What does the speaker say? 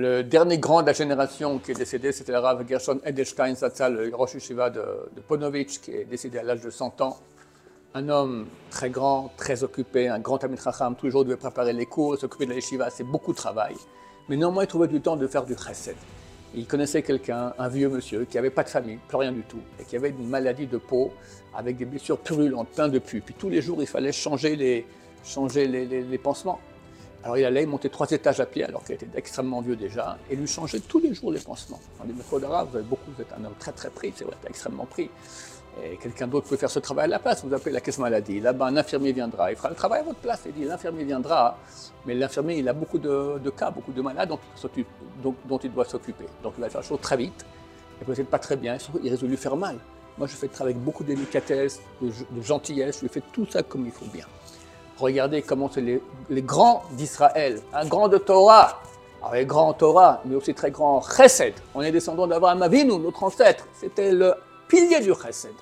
Le dernier grand de la génération qui est décédé, c'était le Rav Gershon Edelstein Zatzal, le Rosh Yeshiva de, Ponovitch, qui est décédé à l'âge de 100 ans. Un homme très grand, très occupé, un grand Tamil Chacham, tous il devait préparer les cours, s'occuper de la yeshiva, c'est beaucoup de travail. Mais néanmoins, il trouvait du temps de faire du chesed. Il connaissait quelqu'un, un vieux monsieur, qui n'avait pas de famille, plus rien du tout, et qui avait une maladie de peau avec des blessures purulentes, plein de pus. Puis tous les jours, il fallait changer les- les pansements. Alors il allait monter trois étages à pied, alors qu'il était extrêmement vieux déjà, et lui changer tous les jours les pansements. On dit, mais Kodara, vous avez beaucoup, vous êtes un homme très très pris, c'est vrai, extrêmement pris. Et quelqu'un d'autre peut faire ce travail à la place. Vous appelez la caisse maladie. Là-bas, un infirmier viendra. Il fera le travail à votre place. Il dit l'infirmier viendra, mais l'infirmier, il a beaucoup de, de cas, beaucoup de malades dont, il doit s'occuper. Donc il va faire les choses très vite, et peut-être pas très bien. Il de lui faire mal. Moi, je fais le travail avec beaucoup de délicatesse, de, de gentillesse. Je fais tout ça comme il faut bien. Regardez comment c'est les, grands d'Israël. Un grand de Torah. Alors, en Torah, mais aussi très grand Chesed. On est descendant d'Abraham Avinu, notre ancêtre. C'était le pilier du Chesed.